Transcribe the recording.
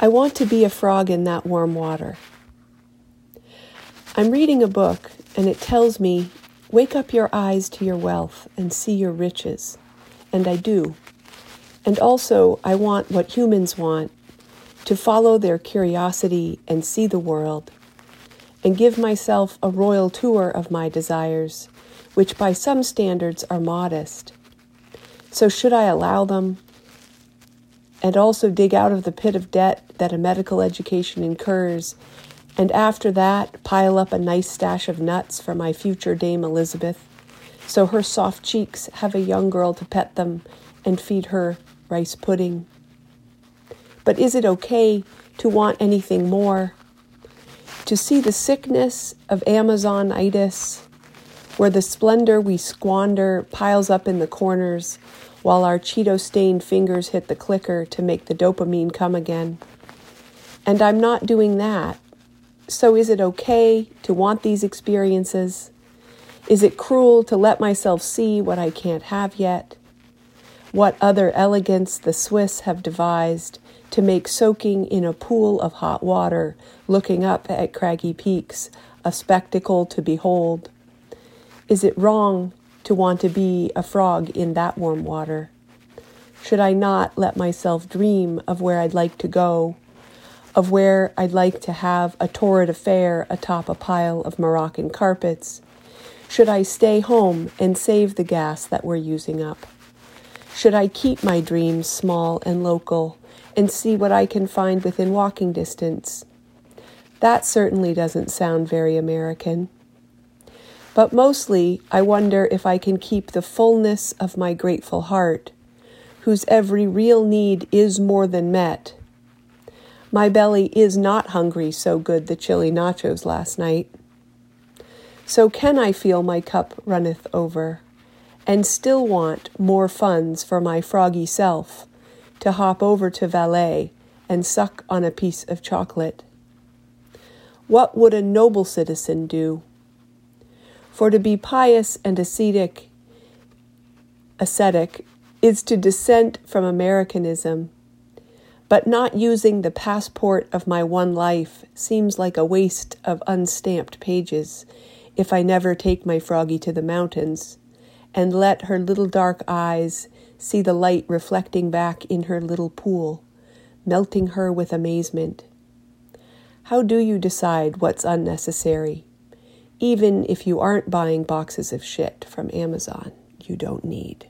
I want to be a frog in that warm water. I'm reading a book and it tells me, Wake up your eyes to your wealth and see your riches. And I do. And also, I want what humans want to follow their curiosity and see the world, and give myself a royal tour of my desires, which by some standards are modest. So, should I allow them? And also dig out of the pit of debt that a medical education incurs, and after that, pile up a nice stash of nuts for my future Dame Elizabeth, so her soft cheeks have a young girl to pet them and feed her rice pudding. But is it okay to want anything more? To see the sickness of Amazonitis, where the splendor we squander piles up in the corners while our Cheeto stained fingers hit the clicker to make the dopamine come again. And I'm not doing that. So is it okay to want these experiences? Is it cruel to let myself see what I can't have yet? What other elegance the Swiss have devised to make soaking in a pool of hot water, looking up at craggy peaks, a spectacle to behold? Is it wrong to want to be a frog in that warm water? Should I not let myself dream of where I'd like to go, of where I'd like to have a torrid affair atop a pile of Moroccan carpets? Should I stay home and save the gas that we're using up? Should I keep my dreams small and local and see what I can find within walking distance? That certainly doesn't sound very American. But mostly, I wonder if I can keep the fullness of my grateful heart, whose every real need is more than met. My belly is not hungry so good the chili nachos last night. So can I feel my cup runneth over? and still want more funds for my froggy self to hop over to Valais and suck on a piece of chocolate. What would a noble citizen do? For to be pious and ascetic, ascetic is to dissent from Americanism, but not using the passport of my one life seems like a waste of unstamped pages if I never take my froggy to the mountains and let her little dark eyes see the light reflecting back in her little pool, melting her with amazement. How do you decide what's unnecessary, even if you aren't buying boxes of shit from Amazon you don't need?